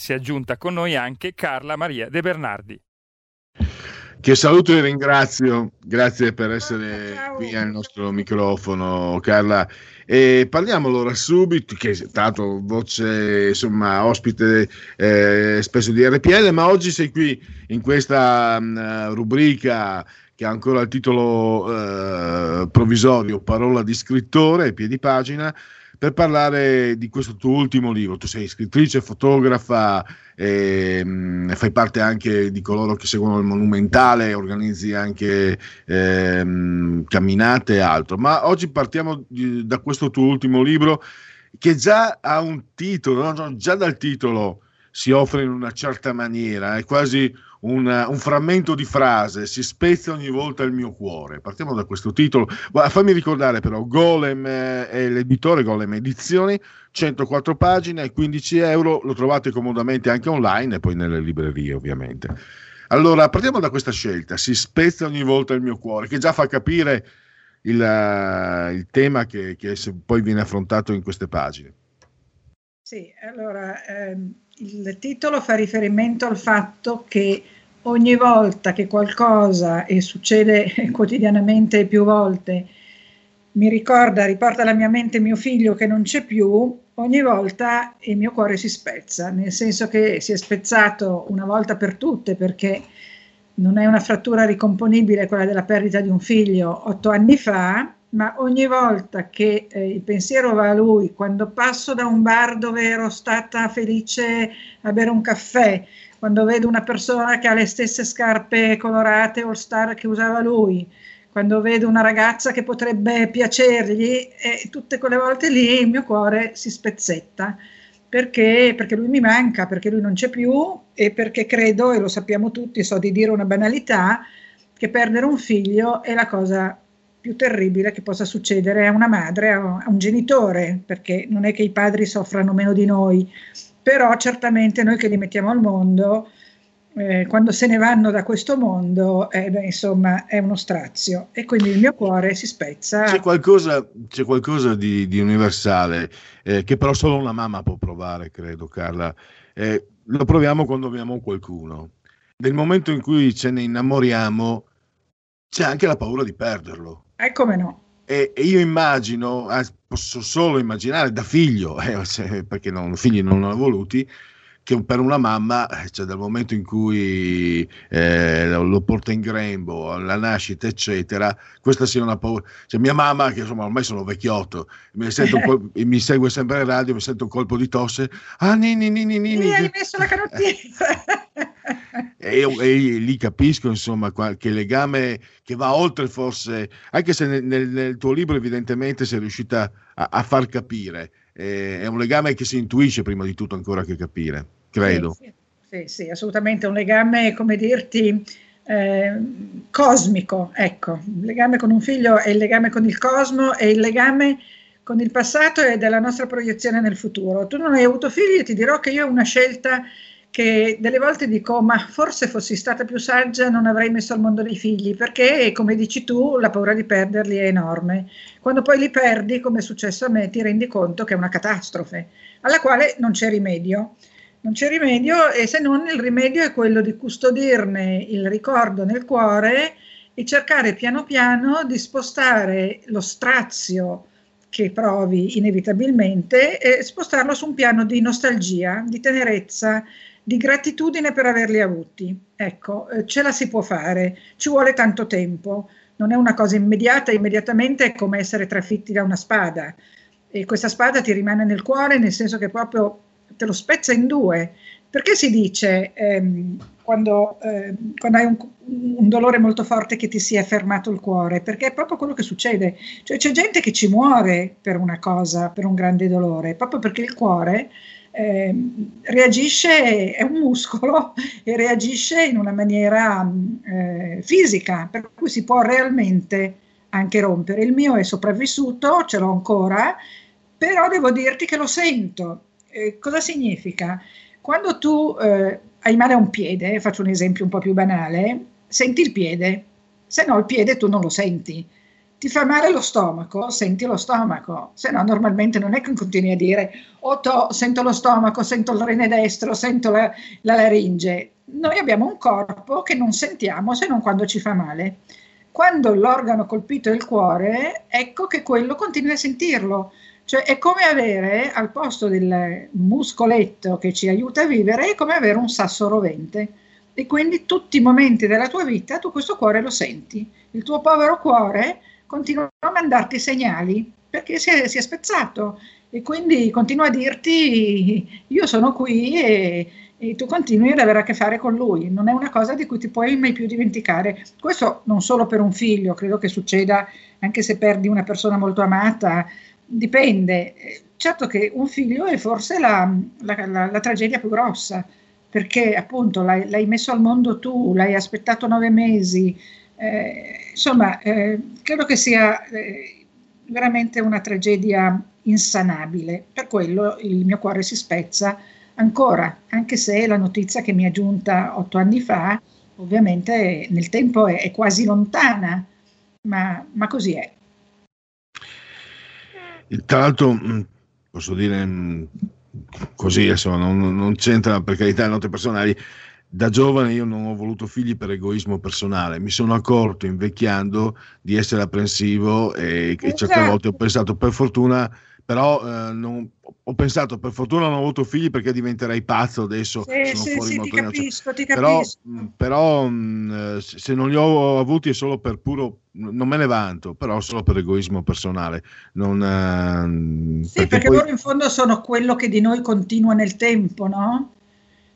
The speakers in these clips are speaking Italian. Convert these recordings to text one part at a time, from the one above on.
si è aggiunta con noi anche Carla Maria De Bernardi. Che saluto e ringrazio, grazie per essere Ciao. qui al nostro microfono, Carla. E parliamo allora subito, che è stato voce, insomma, ospite eh, spesso di RPL, ma oggi sei qui in questa mh, rubrica che ha ancora il titolo eh, provvisorio, Parola di scrittore, piedi pagina, per parlare di questo tuo ultimo libro. Tu sei scrittrice, fotografa, e, mh, fai parte anche di coloro che seguono il Monumentale, organizzi anche eh, camminate e altro. Ma oggi partiamo di, da questo tuo ultimo libro che già ha un titolo, no? già dal titolo si offre in una certa maniera, è quasi un, un, frammento di frase, si spezza ogni volta il mio cuore. Partiamo da questo titolo. Fammi ricordare però, Golem eh, è l'editore, Golem Edizioni, 104 pagine, 15 euro, lo trovate comodamente anche online e poi nelle librerie ovviamente. Allora, partiamo da questa scelta, si spezza ogni volta il mio cuore, che già fa capire il, uh, il tema che, che poi viene affrontato in queste pagine. Sì, allora ehm, il titolo fa riferimento al fatto che ogni volta che qualcosa, e succede quotidianamente più volte, mi ricorda, riporta alla mia mente mio figlio che non c'è più, ogni volta il mio cuore si spezza, nel senso che si è spezzato una volta per tutte perché non è una frattura ricomponibile quella della perdita di un figlio. Otto anni fa, ma ogni volta che eh, il pensiero va a lui, quando passo da un bar dove ero stata felice a bere un caffè, quando vedo una persona che ha le stesse scarpe colorate all star che usava lui, quando vedo una ragazza che potrebbe piacergli, e tutte quelle volte lì il mio cuore si spezzetta. Perché? Perché lui mi manca, perché lui non c'è più e perché credo, e lo sappiamo tutti, so di dire una banalità, che perdere un figlio è la cosa più terribile che possa succedere a una madre, a un genitore, perché non è che i padri soffrano meno di noi, però certamente noi che li mettiamo al mondo, eh, quando se ne vanno da questo mondo, eh, beh, insomma, è uno strazio e quindi il mio cuore si spezza. C'è qualcosa, c'è qualcosa di, di, universale eh, che però solo una mamma può provare, credo, Carla. Eh, lo proviamo quando abbiamo qualcuno. Nel momento in cui ce ne innamoriamo, c'è anche la paura di perderlo. E come no? E, e io immagino, posso solo immaginare da figlio, eh, perché non, figli non ho voluti, che per una mamma, cioè dal momento in cui eh, lo porta in grembo, alla nascita, eccetera, questa sia una paura. Cioè, mia mamma, che insomma ormai sono vecchiotto, mi, colpo, mi segue sempre in radio, mi sento un colpo di tosse. Ah, nini, nini, nini. Mi hai messo la carottiera. e, e, lì capisco, insomma, qualche legame che va oltre forse, anche se nel, nel, nel tuo libro evidentemente sei riuscita a, a far capire. Eh, è un legame che si intuisce prima di tutto ancora che capire credo. Sì, sì, sì, assolutamente, un legame, come dirti, eh, cosmico, ecco, il legame con un figlio è il legame con il cosmo, è il legame con il passato e della nostra proiezione nel futuro. Tu non hai avuto figli ti dirò che io ho una scelta che delle volte dico, ma forse fossi stata più saggia non avrei messo al mondo dei figli, perché come dici tu la paura di perderli è enorme. Quando poi li perdi, come è successo a me, ti rendi conto che è una catastrofe, alla quale non c'è rimedio non c'è rimedio e se non il rimedio è quello di custodirne il ricordo nel cuore e cercare piano piano di spostare lo strazio che provi inevitabilmente e spostarlo su un piano di nostalgia, di tenerezza, di gratitudine per averli avuti. Ecco, eh, ce la si può fare, ci vuole tanto tempo, non è una cosa immediata, immediatamente è come essere trafitti da una spada e questa spada ti rimane nel cuore nel senso che proprio te lo spezza in due. Perché si dice ehm, quando, eh, quando, hai un, un, dolore molto forte che ti si è fermato il cuore? Perché è proprio quello che succede. Cioè c'è gente che ci muore per una cosa, per un grande dolore, proprio perché il cuore eh, reagisce, è un muscolo e reagisce in una maniera eh, fisica, per cui si può realmente anche rompere. Il mio è sopravvissuto, ce l'ho ancora, però devo dirti che lo sento eh, cosa significa? Quando tu eh, hai male a un piede, faccio un esempio un po' più banale, senti il piede, se no il piede tu non lo senti. Ti fa male lo stomaco, senti lo stomaco, se no normalmente non è che continui a dire oh to, sento lo stomaco, sento il rene destro, sento la, la laringe. Noi abbiamo un corpo che non sentiamo se non quando ci fa male. Quando l'organo colpito è il cuore, ecco che quello continui a sentirlo. Cioè è come avere al posto del muscoletto che ci aiuta a vivere, è come avere un sasso rovente. E quindi tutti i momenti della tua vita tu questo cuore lo senti. Il tuo povero cuore continua a mandarti segnali perché si è, si è spezzato e quindi continua a dirti io sono qui e, e, tu continui ad avere a che fare con lui. Non è una cosa di cui ti puoi mai più dimenticare. Questo non solo per un figlio, credo che succeda anche se perdi una persona molto amata, dipende. Certo che un figlio è forse la, la, la, la tragedia più grossa, perché appunto l'hai, l'hai, messo al mondo tu, l'hai aspettato nove mesi, eh, insomma, eh, credo che sia eh, veramente una tragedia insanabile. Per quello il mio cuore si spezza ancora, anche se la notizia che mi è giunta otto anni fa, ovviamente nel tempo è, è quasi lontana, ma, ma, così è. Tra l'altro, mm, posso dire mm, così, insomma, non, non c'entra per carità le note personali, da giovane io non ho voluto figli per egoismo personale, mi sono accorto invecchiando di essere apprensivo e, e certe esatto. volte ho pensato per fortuna, però eh, non, ho pensato per fortuna non ho avuto figli perché diventerei pazzo adesso. Sì, sono sì, fuori sì, ti capisco, ti capisco. Però, però mh, se non li ho avuti è solo per puro, non me ne vanto, però solo per egoismo personale. Non, eh, sì, perché, perché poi... loro in fondo sono quello che di noi continua nel tempo, no?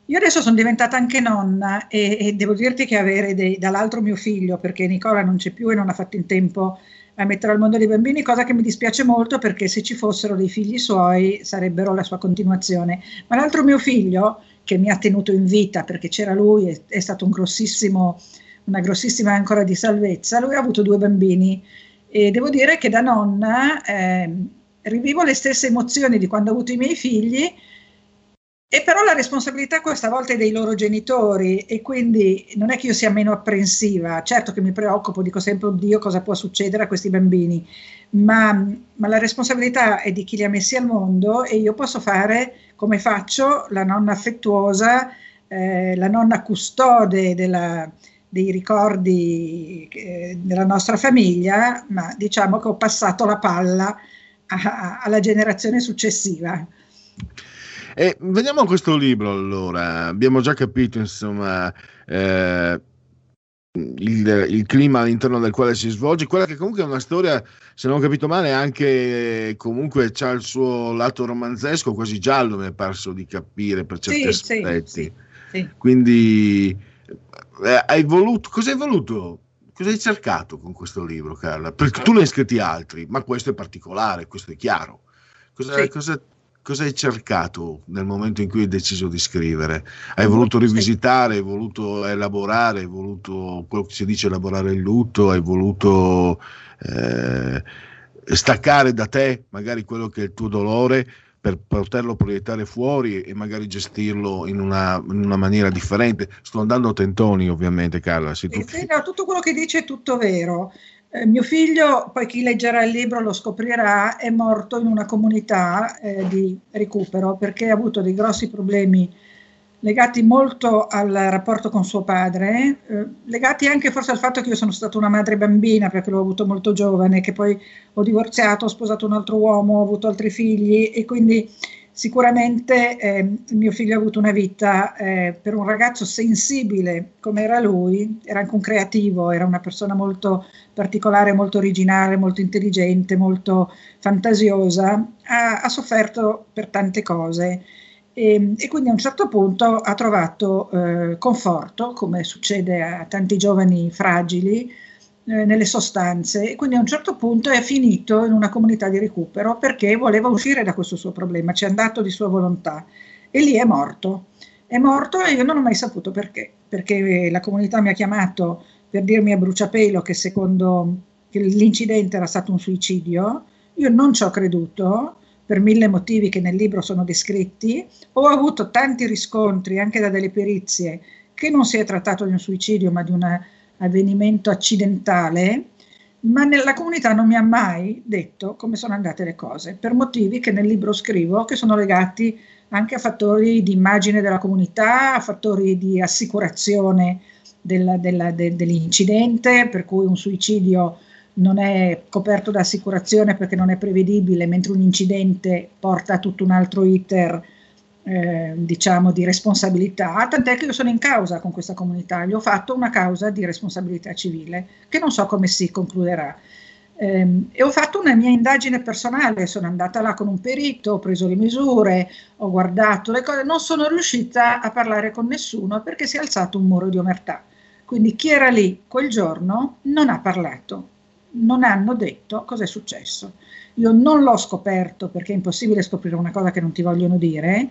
Io adesso sono diventata anche nonna e, e devo dirti che avere dei, dall'altro mio figlio, perché Nicola non c'è più e non ha fatto in tempo a mettere al mondo dei bambini, cosa che mi dispiace molto perché se ci fossero dei figli suoi sarebbero la sua continuazione. Ma l'altro mio figlio, che mi ha tenuto in vita perché c'era lui, è, è stato un grossissimo, una grossissima ancora di salvezza, lui ha avuto due bambini e devo dire che da nonna eh, rivivo le stesse emozioni di quando ho avuto i miei figli e però la responsabilità questa volta è dei loro genitori e quindi non è che io sia meno apprensiva, certo che mi preoccupo, dico sempre, oddio, cosa può succedere a questi bambini, ma, ma la responsabilità è di chi li ha messi al mondo e io posso fare come faccio la nonna affettuosa, eh, la nonna custode della, dei ricordi eh, della nostra famiglia, ma diciamo che ho passato la palla a, a, alla generazione successiva. E veniamo a questo libro allora, abbiamo già capito insomma eh, il, il, clima all'interno del quale si svolge, quella che comunque è una storia, se non ho capito male, anche comunque ha il suo lato romanzesco, quasi giallo mi è parso di capire per certi sì, aspetti. Sì, sì, Quindi eh, hai voluto, cosa hai voluto? Cosa hai cercato con questo libro, Carla? Perché tu ne hai scritti altri, ma questo è particolare, questo è chiaro. Cosa, cosa cosa hai cercato nel momento in cui hai deciso di scrivere? Hai voluto rivisitare, hai voluto elaborare, hai voluto quello che si dice elaborare il lutto, hai voluto eh, staccare da te magari quello che è il tuo dolore per poterlo proiettare fuori e magari gestirlo in una, in una maniera differente. Sto andando a tentoni, ovviamente, Carla. Tu... sì, no, tutto quello che dice è tutto vero. Eh, mio figlio, poi chi leggerà il libro lo scoprirà, è morto in una comunità eh, di recupero perché ha avuto dei grossi problemi legati molto al rapporto con suo padre, eh, legati anche forse al fatto che io sono stata una madre bambina perché l'ho avuto molto giovane, che poi ho divorziato, ho sposato un altro uomo, ho avuto altri figli e quindi Sicuramente eh, mio figlio ha avuto una vita eh, per un ragazzo sensibile come era lui, era anche un creativo, era una persona molto particolare, molto originale, molto intelligente, molto fantasiosa, ha, ha sofferto per tante cose. E, e, quindi a un certo punto ha trovato eh, conforto, come succede a tanti giovani fragili, eh, nelle sostanze. E quindi a un certo punto è finito in una comunità di recupero perché voleva uscire da questo suo problema, ci è andato di sua volontà. E lì è morto. È morto e io non ho mai saputo perché, perché la comunità mi ha chiamato per dirmi a bruciapelo che secondo che l'incidente era stato un suicidio, io non ci ho creduto per mille motivi che nel libro sono descritti, ho avuto tanti riscontri anche da delle perizie che non si è trattato di un suicidio ma di una avvenimento accidentale, ma nella comunità non mi ha mai detto come sono andate le cose, per motivi che nel libro scrivo, che sono legati anche a fattori di immagine della comunità, a fattori di assicurazione della, della, de, dell'incidente, per cui un suicidio non è coperto da assicurazione perché non è prevedibile, mentre un incidente porta a tutto un altro iter eh, diciamo di responsabilità, tant'è che io sono in causa con questa comunità, gli ho fatto una causa di responsabilità civile che non so come si concluderà. Eh, e ho fatto una mia indagine personale, sono andata là con un perito, ho preso le misure, ho guardato le cose, non sono riuscita a parlare con nessuno perché si è alzato un muro di omertà. Quindi chi era lì quel giorno non ha parlato, non hanno detto cosa è successo. Io non l'ho scoperto perché è impossibile scoprire una cosa che non ti vogliono dire,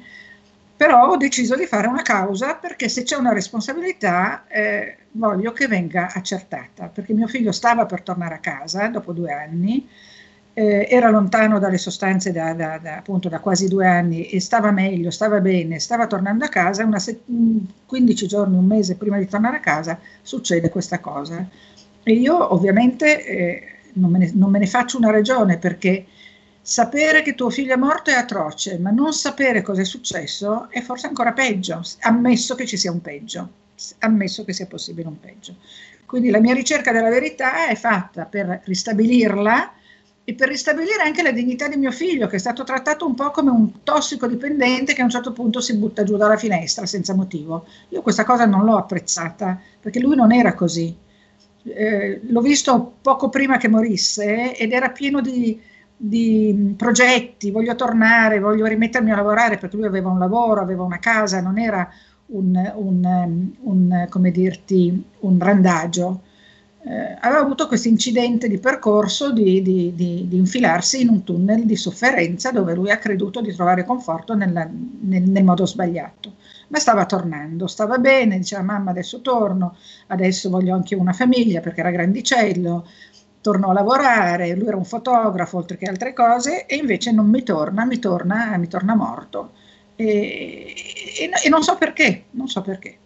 però ho deciso di fare una causa perché se c'è una responsabilità eh, voglio che venga accertata, perché mio figlio stava per tornare a casa dopo due anni, eh, era lontano dalle sostanze da, da, da, appunto da quasi due anni e stava meglio, stava bene, stava tornando a casa, una set- 15 giorni, un mese prima di tornare a casa succede questa cosa. E io ovviamente eh, non me, ne, non me ne faccio una ragione perché sapere che tuo figlio è morto è atroce, ma non sapere cosa è successo è forse ancora peggio, ammesso che ci sia un peggio, ammesso che sia possibile un peggio. Quindi la mia ricerca della verità è fatta per ristabilirla e per ristabilire anche la dignità di mio figlio, che è stato trattato un po' come un tossicodipendente che a un certo punto si butta giù dalla finestra senza motivo. Io questa cosa non l'ho apprezzata, perché lui non era così eh, l'ho visto poco prima che morisse ed era pieno di, di, progetti, voglio tornare, voglio rimettermi a lavorare perché lui aveva un lavoro, aveva una casa, non era un, un, un come dirti, un randagio. Eh, aveva avuto questo incidente di percorso di, di, di, di, infilarsi in un tunnel di sofferenza dove lui ha creduto di trovare conforto nella, nel, nel modo sbagliato ma stava tornando, stava bene, diceva mamma adesso torno, adesso voglio anche una famiglia perché era grandicello, tornò a lavorare, lui era un fotografo oltre che altre cose e invece non mi torna, mi torna, mi torna morto. E, e, e, non so perché, non so perché.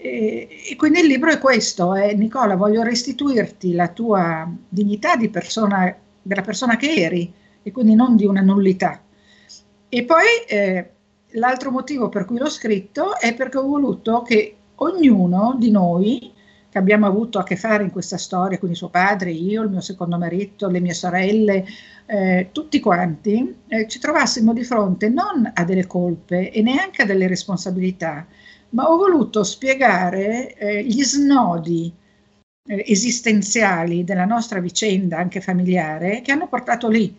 E, quindi il libro è questo, è Nicola, voglio restituirti la tua dignità di persona, della persona che eri e quindi non di una nullità. E poi eh, l'altro motivo per cui l'ho scritto è perché ho voluto che ognuno di noi che abbiamo avuto a che fare in questa storia, quindi suo padre, io, il mio secondo marito, le mie sorelle, eh, tutti quanti, eh, ci trovassimo di fronte non a delle colpe e neanche a delle responsabilità, ma ho voluto spiegare eh, gli snodi eh, esistenziali della nostra vicenda, anche familiare, che hanno portato lì,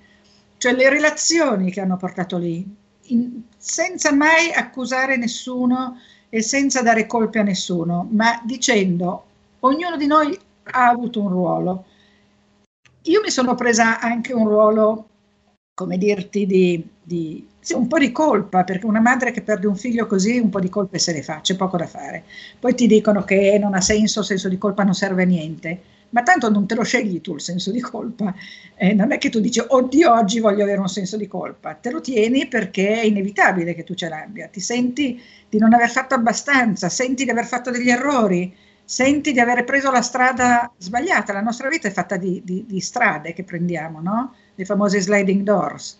cioè le relazioni che hanno portato lì, in, senza mai accusare nessuno e senza dare colpe a nessuno, ma dicendo ognuno di noi ha avuto un ruolo. Io mi sono presa anche un ruolo, come dirti, di, di sì, un po' di colpa, perché una madre che perde un figlio così un po' di colpe se ne fa, c'è poco da fare. Poi ti dicono che non ha senso, il senso di colpa non serve a niente. Ma tanto non te lo scegli tu il senso di colpa, eh, non è che tu dici oddio oggi voglio avere un senso di colpa, te lo tieni perché è inevitabile che tu ce l'abbia, ti senti di non aver fatto abbastanza, senti di aver fatto degli errori, senti di aver preso la strada sbagliata, la nostra vita è fatta di, di, di strade che prendiamo, no? Le famose sliding doors.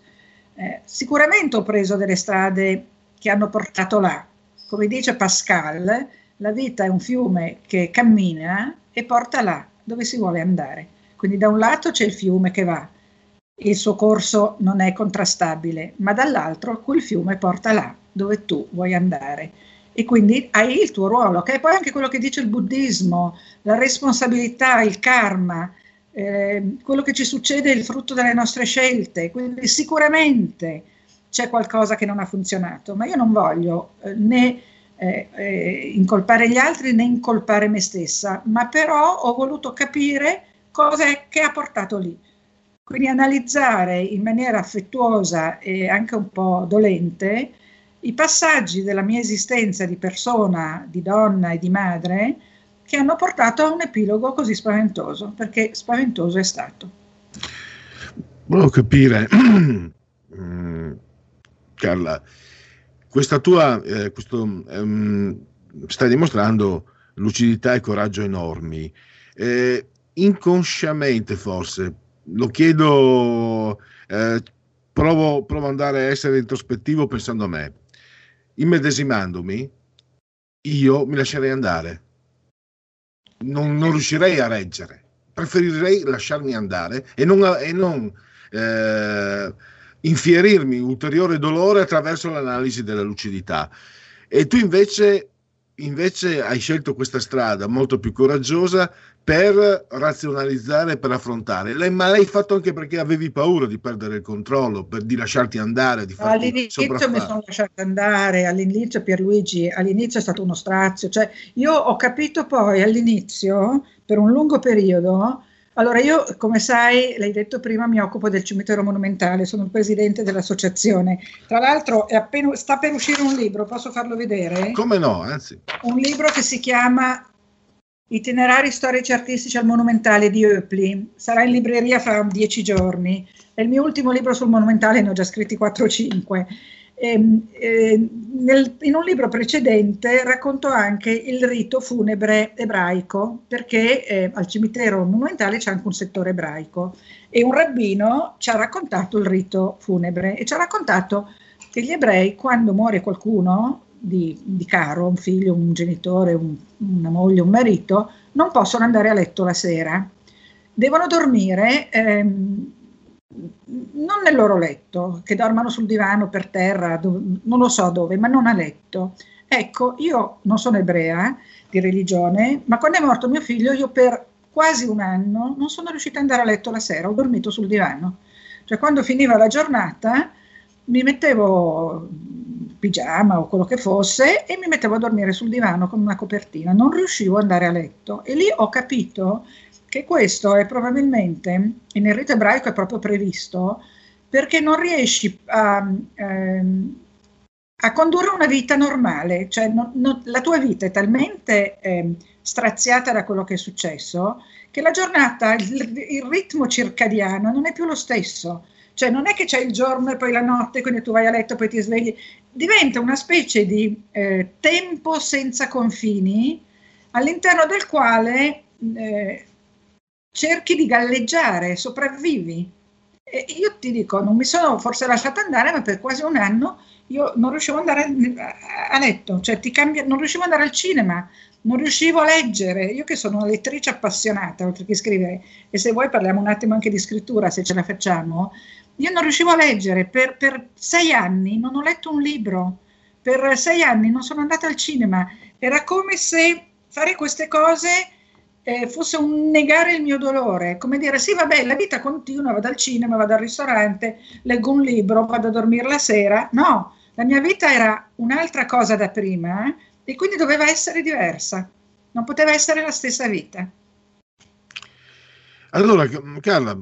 Eh, sicuramente ho preso delle strade che hanno portato là, come dice Pascal, la vita è un fiume che cammina e porta là dove si vuole andare. Quindi da un lato c'è il fiume che va, il suo corso non è contrastabile, ma dall'altro quel fiume porta là dove tu vuoi andare. E quindi hai il tuo ruolo, che è poi anche quello che dice il buddismo, la responsabilità, il karma, eh, quello che ci succede è il frutto delle nostre scelte. Quindi sicuramente c'è qualcosa che non ha funzionato, ma io non voglio eh, né eh, eh, incolpare gli altri né incolpare me stessa, ma però ho voluto capire cosa è che ha portato lì. Quindi analizzare in maniera affettuosa e anche un po' dolente i passaggi della mia esistenza di persona, di donna e di madre che hanno portato a un epilogo così spaventoso, perché spaventoso è stato. Volevo capire, mm, Carla, questa tua, eh, questo, um, stai dimostrando lucidità e coraggio enormi. Eh, inconsciamente forse, lo chiedo, eh, provo, provo ad andare a essere introspettivo pensando a me, immedesimandomi, io mi lascerei andare. Non, non riuscirei a reggere. Preferirei lasciarmi andare e non, e non eh, infierirmi ulteriore dolore attraverso l'analisi della lucidità. E tu invece, invece hai scelto questa strada molto più coraggiosa per razionalizzare, per affrontare, lei, ma l'hai fatto anche perché avevi paura di perdere il controllo, per, di lasciarti andare, di farti All'inizio mi sono lasciata andare, all'inizio Pierluigi, all'inizio è stato uno strazio, cioè io ho capito poi all'inizio, per un lungo periodo, allora io come sai, l'hai detto prima, mi occupo del cimitero monumentale, sono il presidente dell'associazione, tra l'altro appena, sta per uscire un libro, posso farlo vedere? Come no, anzi. Un libro che si chiama Itinerari storici artistici al Monumentale di Eupli. Sarà in libreria fra dieci giorni. È il mio ultimo libro sul Monumentale, ne ho già scritti 4 o 5. E, e, nel, in un libro precedente racconto anche il rito funebre ebraico, perché eh, al cimitero monumentale c'è anche un settore ebraico e un rabbino ci ha raccontato il rito funebre e ci ha raccontato che gli ebrei quando muore qualcuno di, di caro, un figlio, un genitore, un, una moglie, un marito, non possono andare a letto la sera. Devono dormire ehm, non nel loro letto, che dormano sul divano, per terra, dove, non lo so dove, ma non a letto. Ecco, io non sono ebrea di religione, ma quando è morto mio figlio, io per quasi un anno non sono riuscita ad andare a letto la sera, ho dormito sul divano. Cioè quando finiva la giornata mi mettevo pigiama o quello che fosse e mi mettevo a dormire sul divano con una copertina, non riuscivo ad andare a letto e lì ho capito che questo è probabilmente, nel rito ebraico è proprio previsto, perché non riesci a, ehm, a condurre una vita normale, cioè no, no, la tua vita è talmente eh, straziata da quello che è successo che la giornata, il, il ritmo circadiano non è più lo stesso. Cioè non è che c'è il giorno e poi la notte, quindi tu vai a letto e poi ti svegli, diventa una specie di eh, tempo senza confini all'interno del quale eh, cerchi di galleggiare, sopravvivi. E io ti dico, non mi sono forse lasciata andare, ma per quasi un anno io non riuscivo ad andare a letto, cioè cambia, non riuscivo ad andare al cinema, non riuscivo a leggere. Io che sono una lettrice appassionata, oltre che scrivere, e se vuoi parliamo un attimo anche di scrittura, se ce la facciamo, io non riuscivo a leggere, per, per sei anni non ho letto un libro, per sei anni non sono andata al cinema, era come se fare queste cose eh, fosse un negare il mio dolore, come dire sì vabbè la vita continua, vado al cinema, vado al ristorante, leggo un libro, vado a dormire la sera, no, la mia vita era un'altra cosa da prima eh, e quindi doveva essere diversa, non poteva essere la stessa vita. Allora, Carla,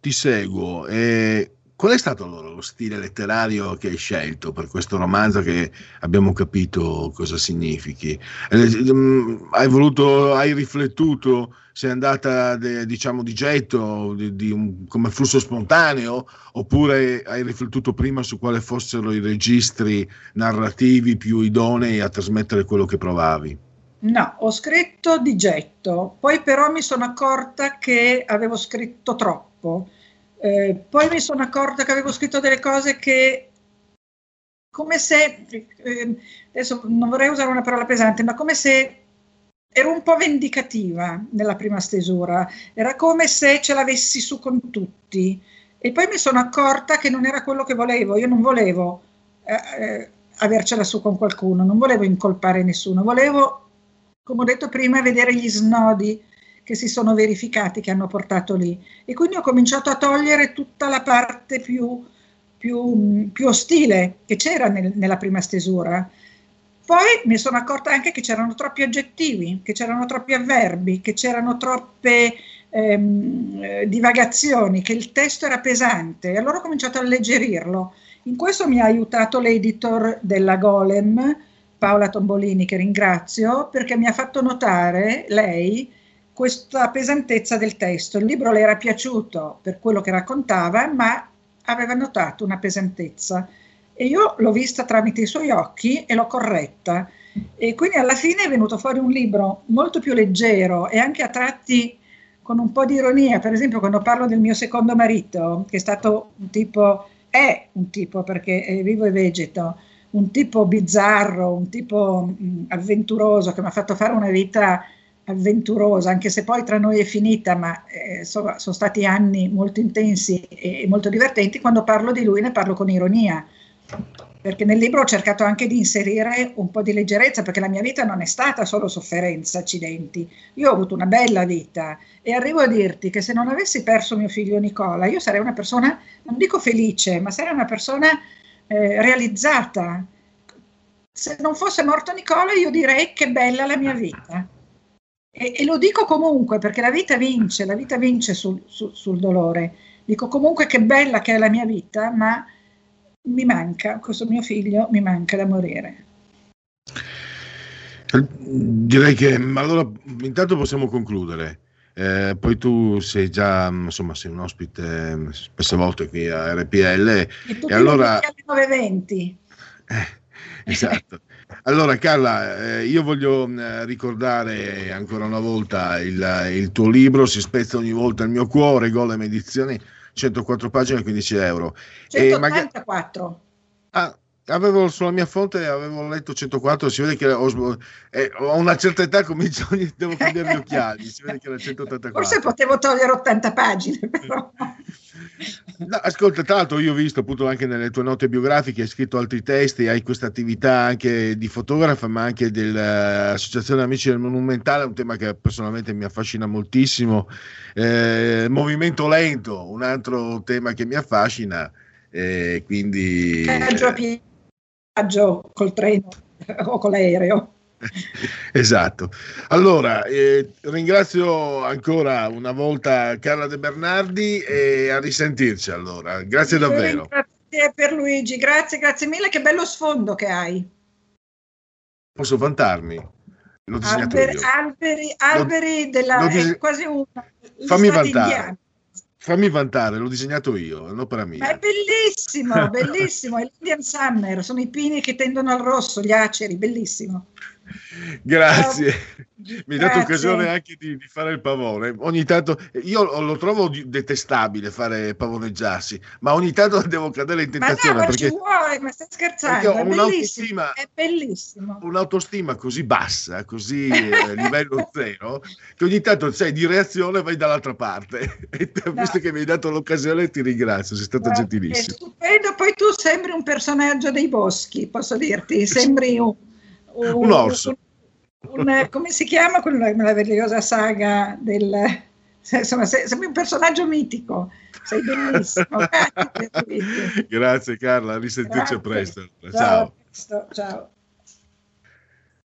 ti seguo. Eh, qual è stato allora lo stile letterario che hai scelto per questo romanzo che abbiamo capito cosa significhi? Eh, mm, hai voluto, hai riflettuto, sei andata de, diciamo di getto, di, di un, come flusso spontaneo, oppure hai riflettuto prima su quali fossero i registri narrativi più idonei a trasmettere quello che provavi? No, ho scritto di getto, poi però mi sono accorta che avevo scritto troppo. Eh, poi mi sono accorta che avevo scritto delle cose che, come se, eh, adesso non vorrei usare una parola pesante, ma come se ero un po' vendicativa nella prima stesura, era come se ce l'avessi su con tutti. E poi mi sono accorta che non era quello che volevo, io non volevo eh, eh avercela su con qualcuno, non volevo incolpare nessuno, volevo come ho detto prima, vedere gli snodi che si sono verificati, che hanno portato lì. E quindi ho cominciato a togliere tutta la parte più, più, più ostile che c'era nel, nella prima stesura. Poi mi sono accorta anche che c'erano troppi aggettivi, che c'erano troppi avverbi, che c'erano troppe ehm, eh, divagazioni, che il testo era pesante. E allora ho cominciato a alleggerirlo. In questo mi ha aiutato l'editor della Golem, Paola Tombolini, che ringrazio, perché mi ha fatto notare lei questa pesantezza del testo. Il libro le era piaciuto per quello che raccontava, ma aveva notato una pesantezza e io l'ho vista tramite i suoi occhi e l'ho corretta. E quindi alla fine è venuto fuori un libro molto più leggero e anche a tratti con un po' di ironia, per esempio quando parlo del mio secondo marito, che è stato un tipo, è un tipo perché è vivo e vegeto, un tipo bizzarro, un tipo mh, avventuroso che mi ha fatto fare una vita avventurosa, anche se poi tra noi è finita, ma eh, sono, sono stati anni molto intensi e molto divertenti, quando parlo di lui ne parlo con ironia perché nel libro ho cercato anche di inserire un po' di leggerezza, perché la mia vita non è stata solo sofferenza, accidenti. Io ho avuto una bella vita e arrivo a dirti che se non avessi perso mio figlio Nicola, io sarei una persona, non dico felice, ma sarei una persona eh, realizzata. Se non fosse morto Nicola, io direi che bella la mia vita. E, e lo dico comunque perché la vita vince, la vita vince sul, sul, sul dolore. Dico comunque che bella che è la mia vita, ma mi manca, questo mio figlio mi manca da morire. Direi che allora intanto possiamo concludere. Eh, poi tu sei già insomma sei un ospite spesse volte qui a RPL e, e allora alle 9.20 eh, esatto allora Carla eh, io voglio eh, ricordare ancora una volta il, il, tuo libro si spezza ogni volta il mio cuore Golem Edizioni 104 pagine 15 euro. 184. Ah, avevo sulla mia fonte avevo letto 104 si vede che ho, eh, ho una certa età comincio devo cambiare gli occhiali si vede che era 184 forse potevo togliere 80 pagine però. No, ascolta tra l'altro io ho visto appunto anche nelle tue note biografiche hai scritto altri testi hai questa attività anche di fotografa ma anche dell'associazione amici del monumentale un tema che personalmente mi affascina moltissimo. Eh, movimento lento un altro tema che mi affascina eh, quindi eh, viaggio col treno o con l'aereo. Esatto. Allora, eh, ringrazio ancora una volta Carla De Bernardi e a risentirci allora. Grazie davvero. Grazie per Luigi, grazie, grazie mille, che bello sfondo che hai. Posso vantarmi? Alberi, alberi, alberi, della... Lo dis- quasi un... Fammi vantare. Indiani. Fammi vantare, l'ho disegnato io, è un'opera mia. È bellissimo, bellissimo, è l'Indian Summer, sono i pini che tendono al rosso, gli aceri, bellissimo. Grazie, mi hai dato occasione anche di, di, fare il pavone. Ogni tanto io lo trovo detestabile fare pavoneggiarsi, ma ogni tanto devo cadere in tentazione. Ma no, perché, vuole, ma stai scherzando? È bellissimo, è bellissimo. Un'autostima così bassa, così eh, livello zero, che ogni tanto sei di reazione vai dall'altra parte. E no. visto che mi hai dato l'occasione, ti ringrazio, sei stato no, gentilissimo. È stupendo, poi tu sembri un personaggio dei boschi, posso dirti, sembri un un, un orso. Un, un, come si chiama quella meravigliosa saga del... Insomma, sei, sei un personaggio mitico, sei bellissimo. Grazie Carla, a risentirci presto. Ciao. Ciao. ciao.